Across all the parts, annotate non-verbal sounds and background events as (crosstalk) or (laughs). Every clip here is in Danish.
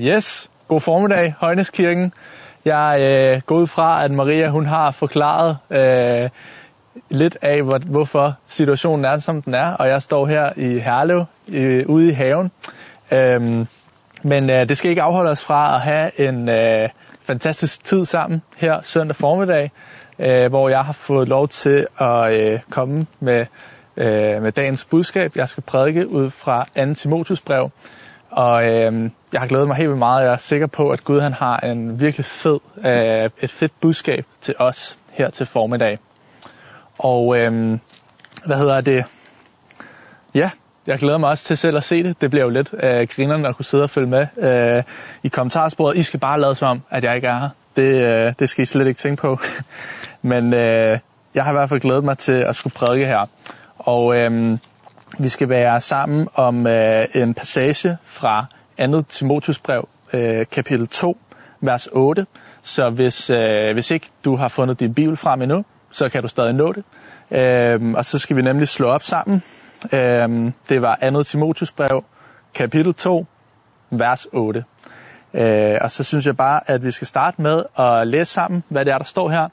Yes, god formiddag, Højneskirken. Jeg øh, går ud fra, at Maria hun har forklaret øh, lidt af, hvor, hvorfor situationen er, som den er, og jeg står her i Herlev, øh, ude i haven. Øhm, men øh, det skal ikke afholde os fra at have en øh, fantastisk tid sammen her søndag formiddag, øh, hvor jeg har fået lov til at øh, komme med, øh, med dagens budskab. Jeg skal prædike ud fra 2. Timotius brev, og øh, jeg har glædet mig helt vildt meget. Jeg er sikker på, at Gud han har en virkelig fed, øh, et fedt budskab til os her til formiddag. Og øh, hvad hedder det? Ja, jeg glæder mig også til selv at se det. Det bliver jo lidt øh, grinerne at kunne sidde og følge med øh, i kommentarsporet. I skal bare lade som om, at jeg ikke er her. Det, øh, det skal I slet ikke tænke på. (laughs) Men øh, jeg har i hvert fald glædet mig til at skulle prædike her. Og øh, vi skal være sammen om øh, en passage fra 2. Timotius brev, øh, kapitel 2, vers 8. Så hvis, øh, hvis ikke du har fundet din bibel frem endnu, så kan du stadig nå det. Øh, og så skal vi nemlig slå op sammen. Øh, det var 2. Timotius brev, kapitel 2, vers 8. Øh, og så synes jeg bare, at vi skal starte med at læse sammen, hvad det er, der står her.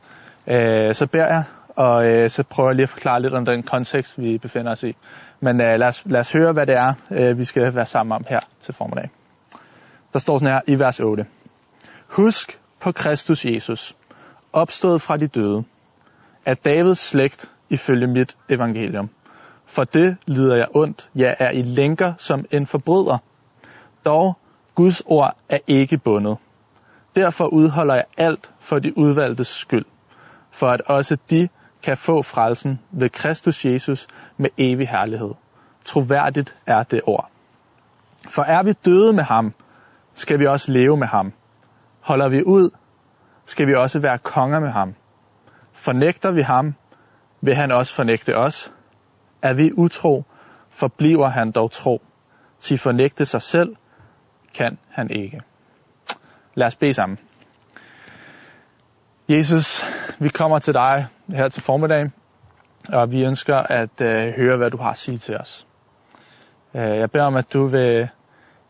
Øh, så beder jeg, og øh, så prøver jeg lige at forklare lidt om den kontekst, vi befinder os i. Men øh, lad, os, lad os høre, hvad det er, øh, vi skal være sammen om her til formiddag. Der står sådan her i vers 8. Husk på Kristus Jesus, opstået fra de døde, at Davids slægt ifølge mit evangelium. For det lider jeg ondt, jeg er i lænker som en forbryder. Dog, Guds ord er ikke bundet. Derfor udholder jeg alt for de udvalgtes skyld, for at også de kan få frelsen ved Kristus Jesus med evig herlighed. Troværdigt er det ord. For er vi døde med ham, skal vi også leve med ham. Holder vi ud, skal vi også være konger med ham. Fornægter vi ham, vil han også fornægte os. Er vi utro, forbliver han dog tro. Til fornægte sig selv, kan han ikke. Lad os bede sammen. Jesus, vi kommer til dig her til formiddag, og vi ønsker at øh, høre, hvad du har at sige til os. Øh, jeg beder om, at du vil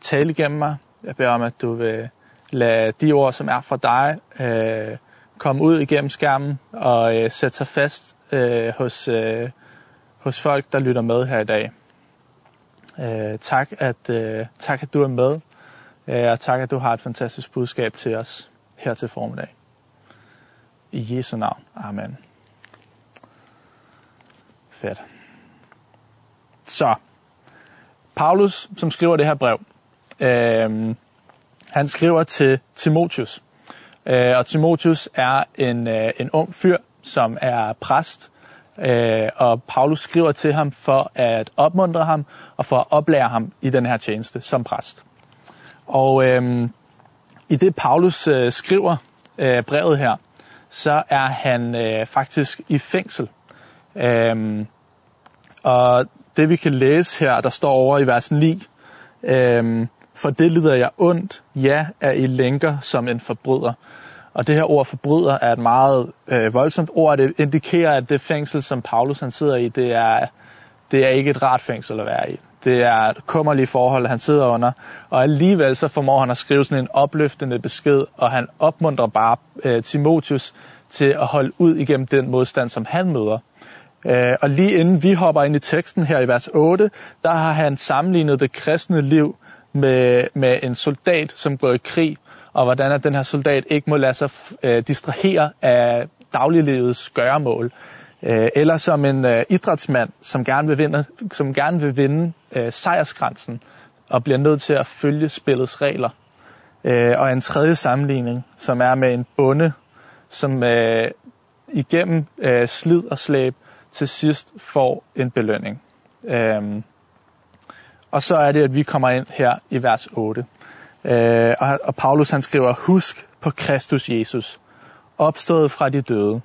tale igennem mig. Jeg beder om, at du vil lade de ord, som er fra dig, øh, komme ud igennem skærmen og øh, sætte sig fast øh, hos, øh, hos folk, der lytter med her i dag. Øh, tak, at, øh, tak, at du er med, øh, og tak, at du har et fantastisk budskab til os her til formiddag. I Jesu navn. Amen. Fedt. Så, Paulus, som skriver det her brev, øh, han skriver til Timotius. Øh, og Timotius er en, øh, en ung fyr, som er præst, øh, og Paulus skriver til ham for at opmuntre ham og for at oplære ham i den her tjeneste som præst. Og øh, i det Paulus øh, skriver øh, brevet her, så er han øh, faktisk i fængsel. Øhm, og det vi kan læse her, der står over i vers 9, øhm, for det lider jeg ondt, ja, er I lænker som en forbryder. Og det her ord forbryder er et meget øh, voldsomt ord, det indikerer, at det fængsel, som Paulus han sidder i, det er, det er ikke et rart fængsel at være i. Det er et kummerlige forhold, han sidder under. Og alligevel så formår han at skrive sådan en opløftende besked, og han opmuntrer bare øh, Timotius til at holde ud igennem den modstand, som han møder. Øh, og lige inden vi hopper ind i teksten her i vers 8, der har han sammenlignet det kristne liv med, med en soldat, som går i krig, og hvordan at den her soldat ikke må lade sig øh, distrahere af dagliglivets gøremål. Øh, eller som en øh, idrætsmand, som gerne vil vinde, som gerne vil vinde øh, sejrsgrænsen, og bliver nødt til at følge spillets regler. Øh, og en tredje sammenligning, som er med en bonde, som øh, igennem øh, slid og slæb til sidst får en belønning. Øh, og så er det, at vi kommer ind her i vers 8. Øh, og, og Paulus han skriver, husk på Kristus Jesus, opstået fra de døde,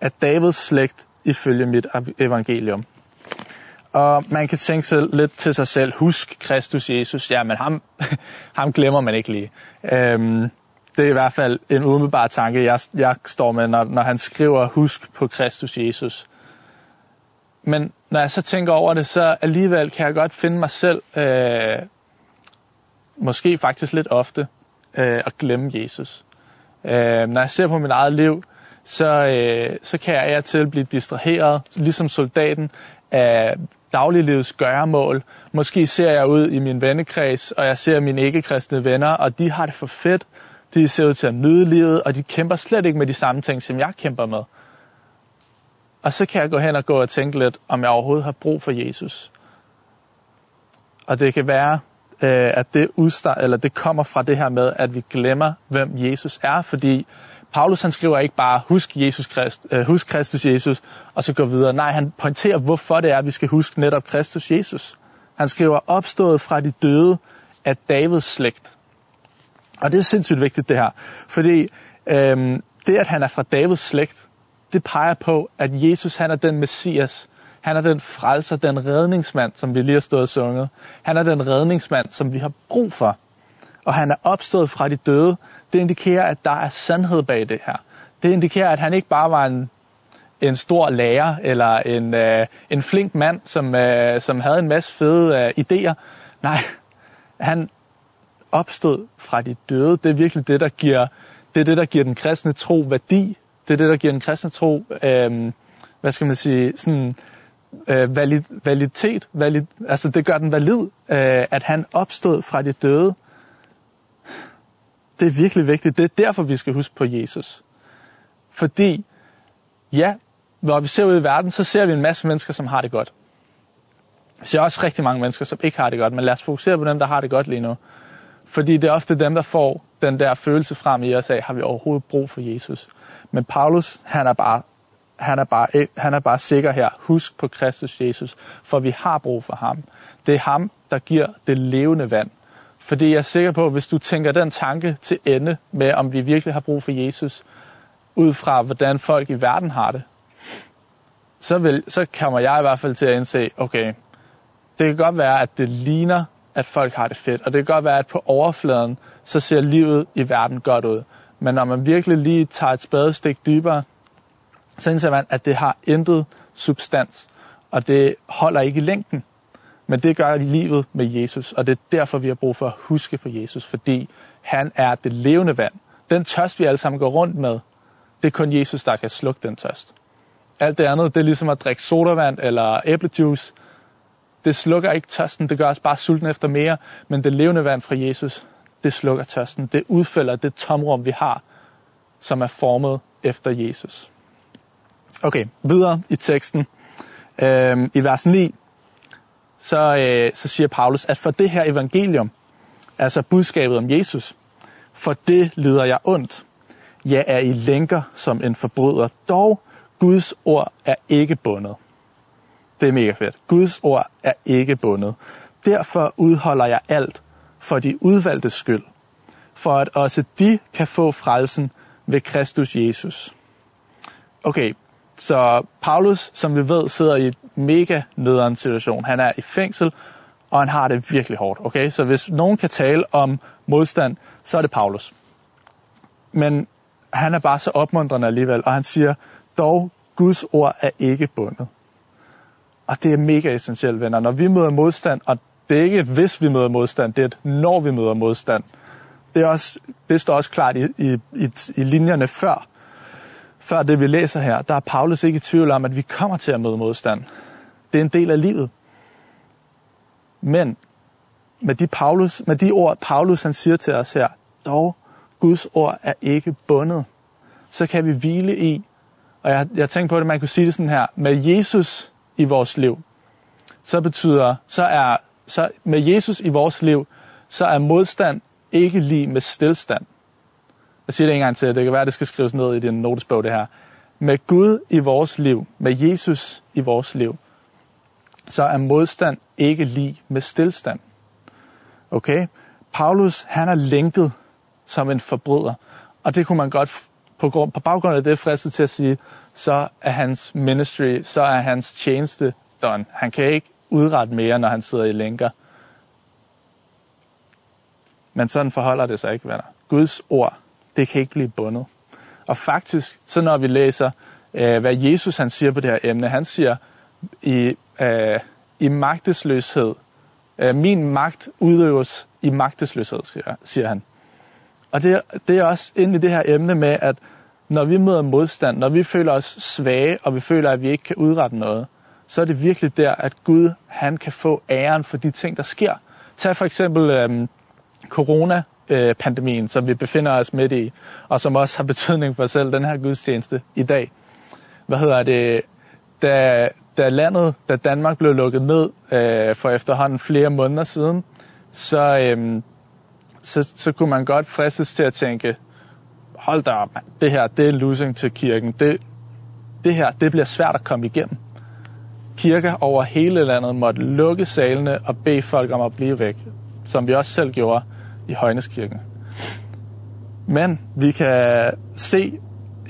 at Davids slægt ifølge mit evangelium. Og man kan tænke sig lidt til sig selv, husk Kristus Jesus, ja, men ham, (laughs) ham glemmer man ikke lige. Øhm, det er i hvert fald en umiddelbar tanke, jeg, jeg står med, når, når han skriver, husk på Kristus Jesus. Men når jeg så tænker over det, så alligevel kan jeg godt finde mig selv, øh, måske faktisk lidt ofte, øh, at glemme Jesus. Øh, når jeg ser på mit eget liv, så, øh, så kan jeg af og til blive distraheret, ligesom soldaten, af dagliglivets gøremål. Måske ser jeg ud i min vennekreds, og jeg ser mine ikke-kristne venner, og de har det for fedt. De ser ud til at nyde livet, og de kæmper slet ikke med de samme ting, som jeg kæmper med. Og så kan jeg gå hen og gå og tænke lidt, om jeg overhovedet har brug for Jesus. Og det kan være, øh, at det, udstart, eller det kommer fra det her med, at vi glemmer, hvem Jesus er, fordi Paulus han skriver ikke bare, husk, Jesus Christ, øh, husk Kristus Jesus, og så gå videre. Nej, han pointerer, hvorfor det er, at vi skal huske netop Kristus Jesus. Han skriver, opstået fra de døde af Davids slægt. Og det er sindssygt vigtigt det her, fordi øhm, det, at han er fra Davids slægt, det peger på, at Jesus han er den messias, han er den frelser, den redningsmand, som vi lige har stået og sunget. Han er den redningsmand, som vi har brug for. Og han er opstået fra de døde. Det indikerer, at der er sandhed bag det her. Det indikerer, at han ikke bare var en, en stor lærer eller en, øh, en flink mand, som, øh, som havde en masse fede øh, idéer. Nej, han opstod fra de døde. Det er virkelig det, der giver, det er det, der giver den kristne tro værdi. Det er det, der giver den kristne tro, øh, hvad skal man sige, sådan øh, valid, validitet, valid, altså det gør den valid, øh, at han opstod fra de døde. Det er virkelig vigtigt. Det er derfor, vi skal huske på Jesus. Fordi, ja, når vi ser ud i verden, så ser vi en masse mennesker, som har det godt. Vi ser også rigtig mange mennesker, som ikke har det godt, men lad os fokusere på dem, der har det godt lige nu. Fordi det er ofte dem, der får den der følelse frem i os af, har vi overhovedet brug for Jesus. Men Paulus, han er bare han er, bare, han er bare sikker her. Husk på Kristus Jesus, for vi har brug for ham. Det er ham, der giver det levende vand. Fordi jeg er sikker på, at hvis du tænker den tanke til ende med, om vi virkelig har brug for Jesus, ud fra hvordan folk i verden har det, så, vil, så kommer jeg i hvert fald til at indse, okay, det kan godt være, at det ligner, at folk har det fedt, og det kan godt være, at på overfladen, så ser livet i verden godt ud. Men når man virkelig lige tager et spadestik dybere, så indser man, at det har intet substans, og det holder ikke i længden. Men det gør livet med Jesus, og det er derfor, vi har brug for at huske på Jesus, fordi han er det levende vand. Den tørst, vi alle sammen går rundt med, det er kun Jesus, der kan slukke den tørst. Alt det andet, det er ligesom at drikke sodavand eller æblejuice. Det slukker ikke tørsten, det gør os bare sulten efter mere, men det levende vand fra Jesus, det slukker tørsten. Det udfælder det tomrum, vi har, som er formet efter Jesus. Okay, videre i teksten. Øhm, I vers 9, så, øh, så siger Paulus, at for det her evangelium, altså budskabet om Jesus, for det lider jeg ondt. Jeg er i lænker som en forbryder. Dog, Guds ord er ikke bundet. Det er mega fedt. Guds ord er ikke bundet. Derfor udholder jeg alt for de udvalgte skyld, for at også de kan få frelsen ved Kristus Jesus. Okay, så Paulus, som vi ved, sidder i et mega nederen situation. Han er i fængsel, og han har det virkelig hårdt. Okay? Så hvis nogen kan tale om modstand, så er det Paulus. Men han er bare så opmuntrende alligevel, og han siger, dog Guds ord er ikke bundet. Og det er mega essentielt, venner. Når vi møder modstand, og det er ikke et hvis vi møder modstand, det er et når vi møder modstand. Det, er også, det står også klart i, i, i, i linjerne før før det vi læser her, der er Paulus ikke i tvivl om, at vi kommer til at møde modstand. Det er en del af livet. Men med de, Paulus, med de ord, Paulus han siger til os her, dog Guds ord er ikke bundet, så kan vi hvile i, og jeg, jeg tænkte på det, man kunne sige det sådan her, med Jesus i vores liv, så betyder, så er, så med Jesus i vores liv, så er modstand ikke lige med stillstand. Jeg siger det en gang til, det kan være, at det skal skrives ned i din notesbog det her. Med Gud i vores liv, med Jesus i vores liv, så er modstand ikke lige med stillstand. Okay? Paulus, han er lænket som en forbryder. Og det kunne man godt på, grund, på baggrund af det fristet til at sige, så er hans ministry, så er hans tjeneste done. Han kan ikke udrette mere, når han sidder i lænker. Men sådan forholder det sig ikke, venner. Guds ord det kan ikke blive bundet. Og faktisk, så når vi læser, øh, hvad Jesus han siger på det her emne, han siger, i, øh, i magtesløshed, øh, min magt udøves i magtesløshed, siger han. Og det, det er også egentlig i det her emne med, at når vi møder modstand, når vi føler os svage, og vi føler, at vi ikke kan udrette noget, så er det virkelig der, at Gud han kan få æren for de ting, der sker. Tag for eksempel øhm, øh, pandemien, som vi befinder os midt i, og som også har betydning for selv den her gudstjeneste i dag. Hvad hedder det? Da, da landet, da Danmark blev lukket ned øh, for efterhånden flere måneder siden, så, øh, så, så kunne man godt fristes til at tænke, hold da op, det her, det er en losing til kirken. Det, det her, det bliver svært at komme igennem. Kirker over hele landet måtte lukke salene og bede folk om at blive væk, som vi også selv gjorde i Højneskirken. Men vi kan se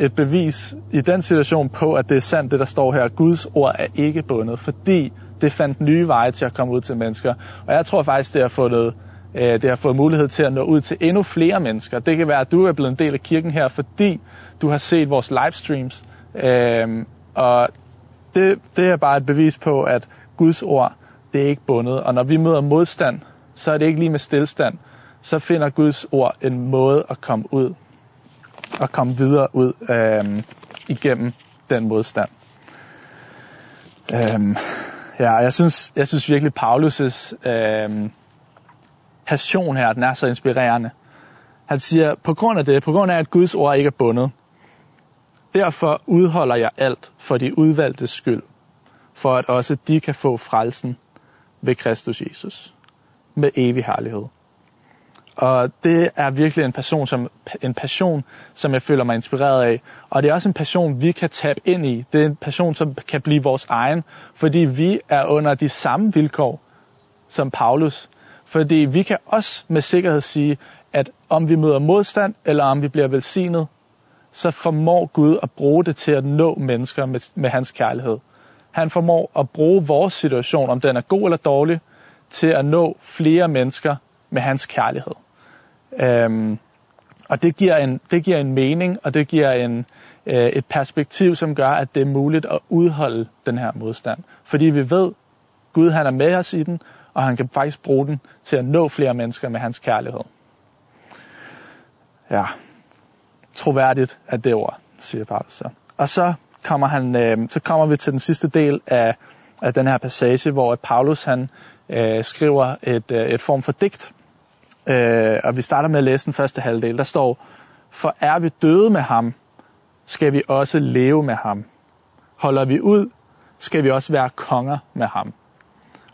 et bevis i den situation på, at det er sandt, det der står her. Guds ord er ikke bundet, fordi det fandt nye veje til at komme ud til mennesker. Og jeg tror faktisk, det har fået, øh, det har fået mulighed til at nå ud til endnu flere mennesker. Det kan være, at du er blevet en del af kirken her, fordi du har set vores livestreams. Øh, og det, det er bare et bevis på, at Guds ord, det er ikke bundet. Og når vi møder modstand, så er det ikke lige med stillstand. Så finder Guds ord en måde at komme ud og komme videre ud øh, igennem den modstand. Øh, ja, jeg synes, jeg synes virkelig, Paulus' øh, passion her, den er så inspirerende. Han siger, på grund af det, på grund af, at Guds ord ikke er bundet, derfor udholder jeg alt for de udvalgtes skyld, for at også de kan få frelsen ved Kristus Jesus med evig herlighed. Og det er virkelig en passion, som, en passion, som jeg føler mig inspireret af. Og det er også en passion, vi kan tabe ind i. Det er en passion, som kan blive vores egen, fordi vi er under de samme vilkår som Paulus. Fordi vi kan også med sikkerhed sige, at om vi møder modstand, eller om vi bliver velsignet, så formår Gud at bruge det til at nå mennesker med, med hans kærlighed. Han formår at bruge vores situation, om den er god eller dårlig, til at nå flere mennesker med hans kærlighed. Øhm, og det giver, en, det giver en mening, og det giver en, øh, et perspektiv, som gør, at det er muligt at udholde den her modstand. Fordi vi ved, Gud han er med os i den, og han kan faktisk bruge den til at nå flere mennesker med hans kærlighed. Ja, troværdigt er det ord, siger Paulus så. Og så kommer, han, øh, så kommer vi til den sidste del af, af den her passage, hvor Paulus han øh, skriver et, øh, et form for digt. Øh, og vi starter med at læse den første halvdel. Der står, for er vi døde med ham, skal vi også leve med ham. Holder vi ud, skal vi også være konger med ham.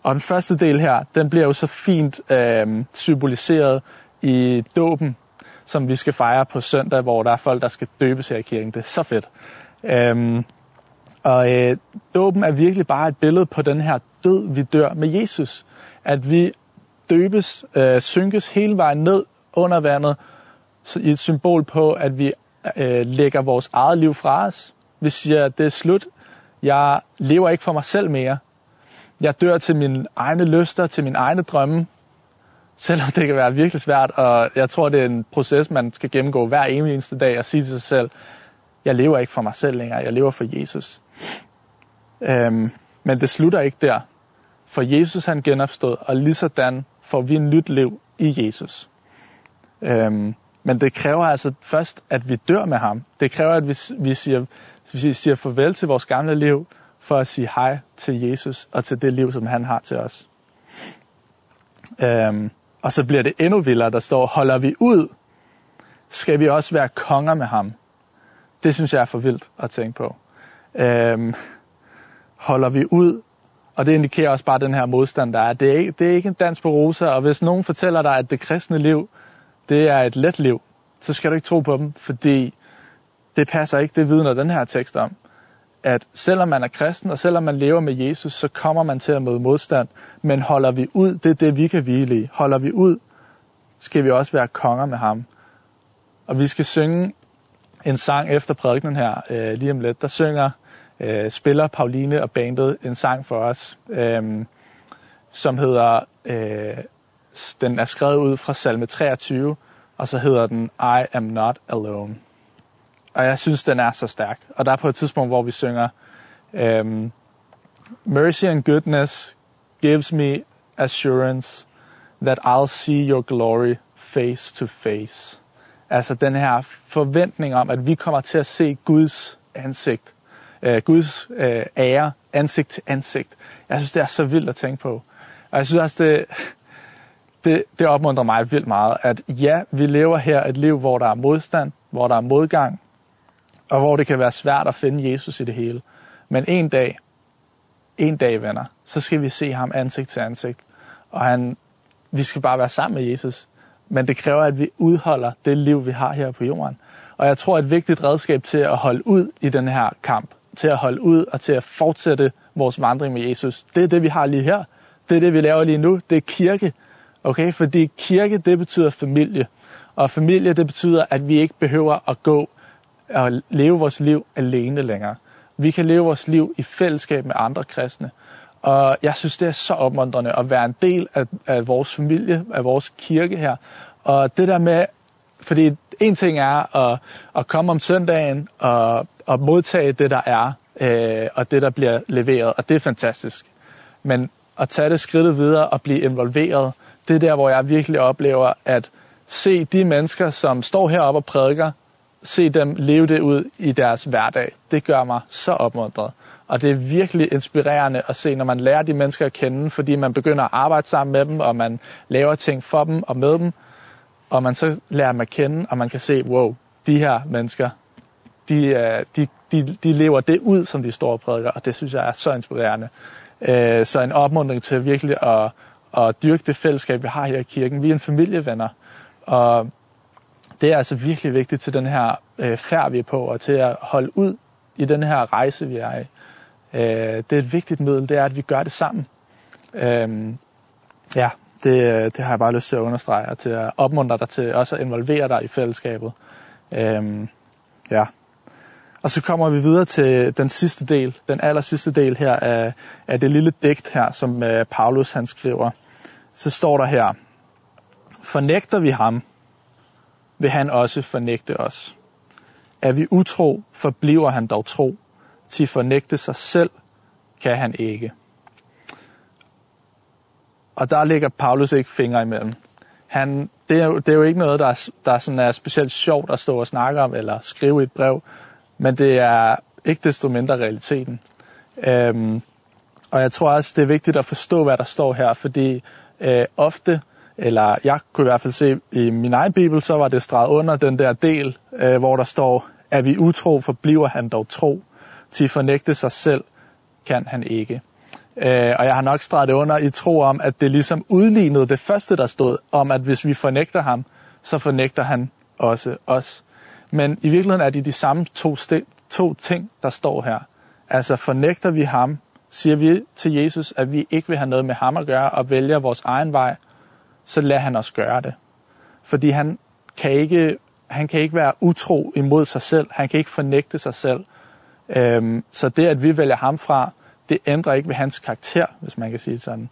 Og den første del her, den bliver jo så fint øh, symboliseret i dåben, som vi skal fejre på søndag, hvor der er folk, der skal døbes her i kirken. Det er så fedt. Øhm, og øh, dåben er virkelig bare et billede på den her død, vi dør med Jesus. At vi døbes, øh, synkes hele vejen ned under vandet, så i et symbol på, at vi øh, lægger vores eget liv fra os. Vi siger, at det er slut. Jeg lever ikke for mig selv mere. Jeg dør til mine egne lyster, til mine egne drømme. Selvom det kan være virkelig svært, og jeg tror, det er en proces, man skal gennemgå hver eneste dag og sige til sig selv, jeg lever ikke for mig selv længere, jeg lever for Jesus. Øhm, men det slutter ikke der. For Jesus han genopstod, og lige sådan får vi en nyt liv i Jesus. Øhm, men det kræver altså først, at vi dør med ham. Det kræver, at vi, vi, siger, vi siger farvel til vores gamle liv, for at sige hej til Jesus og til det liv, som han har til os. Øhm, og så bliver det endnu vildere, der står, holder vi ud, skal vi også være konger med ham. Det synes jeg er for vildt at tænke på. Øhm, holder vi ud, og det indikerer også bare den her modstand, der er. Det er ikke, det er ikke en dans på rosa, og hvis nogen fortæller dig, at det kristne liv, det er et let liv, så skal du ikke tro på dem, fordi det passer ikke, det vidner den her tekst om. At selvom man er kristen, og selvom man lever med Jesus, så kommer man til at møde modstand. Men holder vi ud, det er det, vi kan hvile i. Holder vi ud, skal vi også være konger med ham. Og vi skal synge en sang efter prædikenen her øh, lige om lidt. Der synger øh, spiller Pauline og bandet en sang for os, øh, som hedder, øh, den er skrevet ud fra salme 23, og så hedder den I am not alone. Og jeg synes, den er så stærk. Og der er på et tidspunkt, hvor vi synger, øh, Mercy and goodness gives me assurance that I'll see your glory face to face. Altså den her forventning om, at vi kommer til at se Guds ansigt, øh, Guds øh, ære, ansigt til ansigt. Jeg synes, det er så vildt at tænke på. Og jeg synes også, det, det, det opmuntrer mig vildt meget, at ja, vi lever her et liv, hvor der er modstand, hvor der er modgang, og hvor det kan være svært at finde Jesus i det hele. Men en dag, en dag, venner, så skal vi se ham ansigt til ansigt. Og han, vi skal bare være sammen med Jesus. Men det kræver, at vi udholder det liv, vi har her på jorden. Og jeg tror, et vigtigt redskab til at holde ud i den her kamp, til at holde ud og til at fortsætte vores vandring med Jesus, det er det, vi har lige her. Det er det, vi laver lige nu. Det er kirke. Okay? Fordi kirke, det betyder familie. Og familie, det betyder, at vi ikke behøver at gå og leve vores liv alene længere. Vi kan leve vores liv i fællesskab med andre kristne. Og jeg synes, det er så opmuntrende at være en del af, af vores familie, af vores kirke her. Og det der med, fordi en ting er at, at komme om søndagen og, at modtage det, der er, øh, og det, der bliver leveret, og det er fantastisk. Men at tage det skridt videre og blive involveret, det er der, hvor jeg virkelig oplever at se de mennesker, som står heroppe og prædiker, se dem leve det ud i deres hverdag. Det gør mig så opmuntret. Og det er virkelig inspirerende at se, når man lærer de mennesker at kende, fordi man begynder at arbejde sammen med dem, og man laver ting for dem og med dem, og man så lærer dem at kende, og man kan se, wow, de her mennesker, de, øh, de, de, de lever det ud, som de står og prædiker, og det synes jeg er så inspirerende. Øh, så en opmuntring til virkelig at, at dyrke det fællesskab, vi har her i kirken. Vi er en familievenner, og det er altså virkelig vigtigt til den her øh, færd, vi er på, og til at holde ud i den her rejse, vi er i. Øh, det er et vigtigt middel, det er, at vi gør det sammen. Øh, ja, det, øh, det har jeg bare lyst til at understrege, og til at opmuntre dig til også at involvere dig i fællesskabet. Øh, ja. Og så kommer vi videre til den sidste del, den aller sidste del her af, af det lille digt her, som øh, Paulus han skriver. Så står der her, fornægter vi ham, vil han også fornægte os. Er vi utro, forbliver han dog tro. Til fornægte sig selv kan han ikke. Og der ligger Paulus ikke fingre imellem. Han, det, er jo, det er jo ikke noget, der, er, der sådan er specielt sjovt at stå og snakke om eller skrive i et brev, men det er ikke desto mindre realiteten. Øhm, og jeg tror også, det er vigtigt at forstå, hvad der står her, fordi øh, ofte eller jeg kunne i hvert fald se i min egen bibel, så var det streget under den der del, øh, hvor der står, at vi utro, forbliver han dog tro. Til fornægte sig selv kan han ikke. Øh, og jeg har nok streget det under i tro om, at det ligesom udlignede det første, der stod, om at hvis vi fornægter ham, så fornægter han også os. Men i virkeligheden er det de samme to, to ting, der står her. Altså fornægter vi ham, siger vi til Jesus, at vi ikke vil have noget med ham at gøre, og vælger vores egen vej, så lad han os gøre det. Fordi han kan ikke, han kan ikke være utro imod sig selv. Han kan ikke fornægte sig selv. Øhm, så det, at vi vælger ham fra, det ændrer ikke ved hans karakter, hvis man kan sige sådan.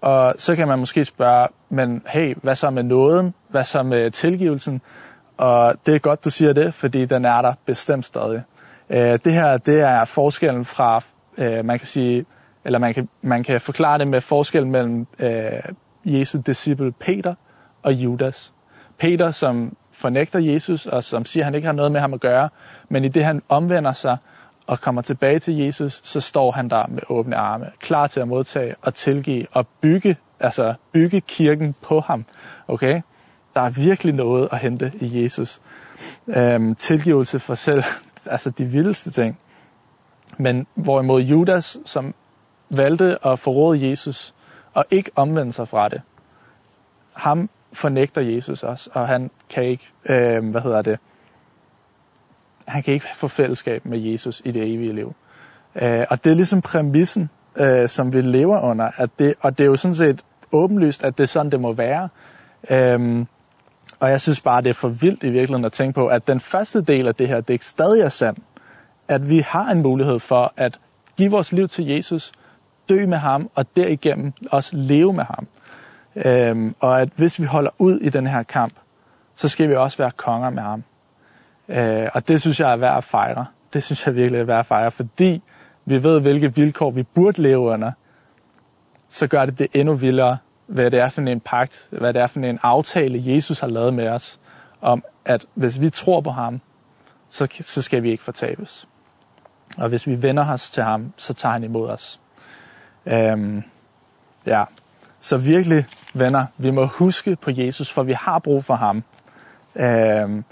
Og så kan man måske spørge, men hey, hvad så med nåden? Hvad så med tilgivelsen? Og det er godt, du siger det, fordi den er der bestemt stadig. Øh, det her, det er forskellen fra, øh, man kan sige, eller man kan, man kan forklare det med forskellen mellem øh, Jesu disciple Peter og Judas. Peter, som fornægter Jesus, og som siger, at han ikke har noget med ham at gøre, men i det han omvender sig og kommer tilbage til Jesus, så står han der med åbne arme, klar til at modtage og tilgive og bygge, altså bygge kirken på ham. Okay? Der er virkelig noget at hente i Jesus. Øhm, tilgivelse for selv, (laughs) altså de vildeste ting. Men hvorimod Judas, som valgte at forråde Jesus, og ikke omvende sig fra det. Ham fornægter Jesus også, og han kan ikke, øh, hvad hedder det, han kan ikke få fællesskab med Jesus i det evige liv. Øh, og det er ligesom præmissen, øh, som vi lever under, at det, og det er jo sådan set åbenlyst, at det er sådan, det må være. Øh, og jeg synes bare, det er for vildt i virkeligheden at tænke på, at den første del af det her, digt stadig er sand. at vi har en mulighed for at give vores liv til Jesus, dø med ham, og derigennem også leve med ham. Øhm, og at hvis vi holder ud i den her kamp, så skal vi også være konger med ham. Øh, og det synes jeg er værd at fejre. Det synes jeg virkelig er værd at fejre, fordi vi ved, hvilke vilkår vi burde leve under, så gør det det endnu vildere, hvad det er for en pagt, hvad det er for en aftale, Jesus har lavet med os, om, at hvis vi tror på ham, så, så skal vi ikke fortabes. Og hvis vi vender os til ham, så tager han imod os. Øhm, ja, så virkelig, venner, vi må huske på Jesus, for vi har brug for ham. Øhm,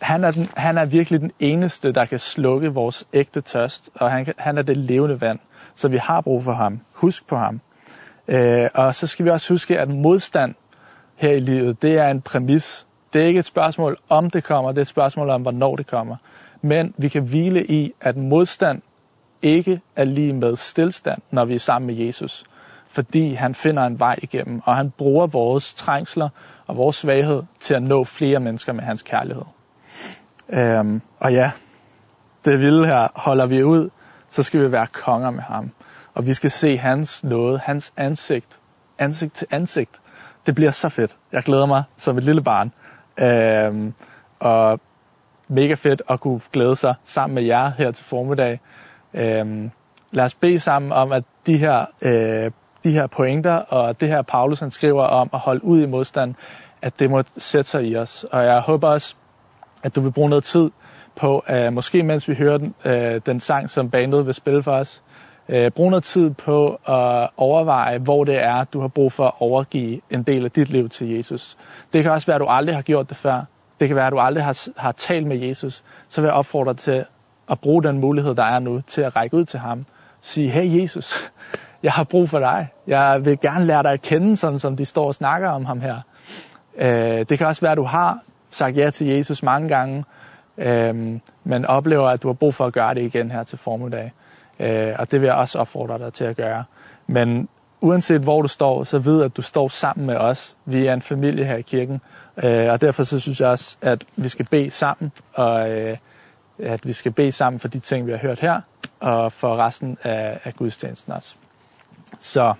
han, er den, han er virkelig den eneste, der kan slukke vores ægte tørst, og han, han er det levende vand. Så vi har brug for ham. Husk på ham. Øh, og så skal vi også huske, at modstand her i livet, det er en præmis. Det er ikke et spørgsmål om det kommer, det er et spørgsmål om, hvornår det kommer. Men vi kan hvile i, at modstand ikke er lige med stillstand, når vi er sammen med Jesus. Fordi han finder en vej igennem, og han bruger vores trængsler og vores svaghed til at nå flere mennesker med hans kærlighed. Øhm, og ja, det vilde her, holder vi ud, så skal vi være konger med ham. Og vi skal se hans nåde, hans ansigt, ansigt til ansigt. Det bliver så fedt. Jeg glæder mig som et lille barn. Øhm, og mega fedt at kunne glæde sig sammen med jer her til formiddag. Øhm, lad os bede sammen om, at de her, øh, de her pointer og det her Paulus han skriver om at holde ud i modstand, at det må sætte sig i os. Og jeg håber også, at du vil bruge noget tid på, uh, måske mens vi hører den, uh, den sang, som bandet vil spille for os, øh, brug noget tid på at overveje, hvor det er, du har brug for at overgive en del af dit liv til Jesus. Det kan også være, at du aldrig har gjort det før. Det kan være, at du aldrig har, har talt med Jesus. Så vil jeg opfordre dig til at bruge den mulighed, der er nu, til at række ud til ham. Sige, hey Jesus, (laughs) jeg har brug for dig. Jeg vil gerne lære dig at kende, sådan som de står og snakker om ham her. Øh, det kan også være, at du har sagt ja til Jesus mange gange, øh, men oplever, at du har brug for at gøre det igen her til formiddag. Øh, og det vil jeg også opfordre dig til at gøre. Men uanset hvor du står, så ved at du står sammen med os. Vi er en familie her i kirken, øh, og derfor så synes jeg også, at vi skal bede sammen, og øh, at vi skal bede sammen for de ting, vi har hørt her, og for resten af, af gudstjenesten også. Så,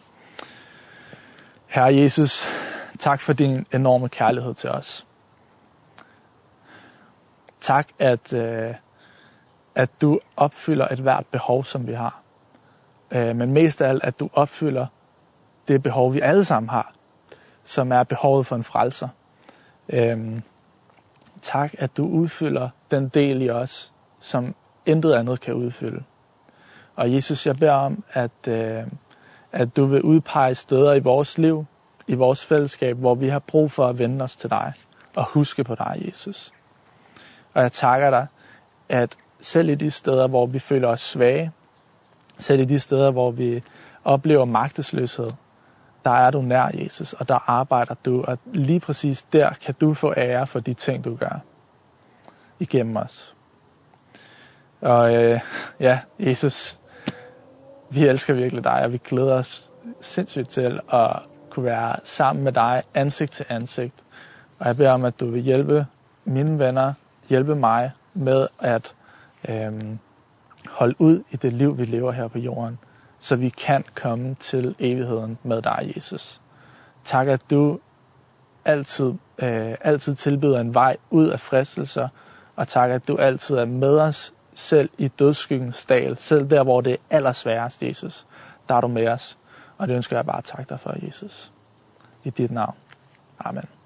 Herre Jesus, tak for din enorme kærlighed til os tak, at, øh, at du opfylder et hvert behov, som vi har. Øh, men mest af alt, at du opfylder det behov, vi alle sammen har, som er behovet for en frelser. Øh, tak, at du udfylder den del i os, som intet andet kan udfylde. Og Jesus, jeg beder om, at, øh, at du vil udpege steder i vores liv, i vores fællesskab, hvor vi har brug for at vende os til dig og huske på dig, Jesus. Og jeg takker dig, at selv i de steder, hvor vi føler os svage, selv i de steder, hvor vi oplever magtesløshed, der er du nær, Jesus, og der arbejder du, og lige præcis der kan du få ære for de ting, du gør igennem os. Og øh, ja, Jesus, vi elsker virkelig dig, og vi glæder os sindssygt til at kunne være sammen med dig ansigt til ansigt. Og jeg beder om, at du vil hjælpe mine venner hjælpe mig med at øhm, holde ud i det liv, vi lever her på jorden, så vi kan komme til evigheden med dig, Jesus. Tak, at du altid, øh, altid tilbyder en vej ud af fristelser, og tak, at du altid er med os, selv i dødskyggens dal, selv der, hvor det er allersværest, Jesus. Der er du med os, og det ønsker jeg bare at takke dig for, Jesus. I dit navn. Amen.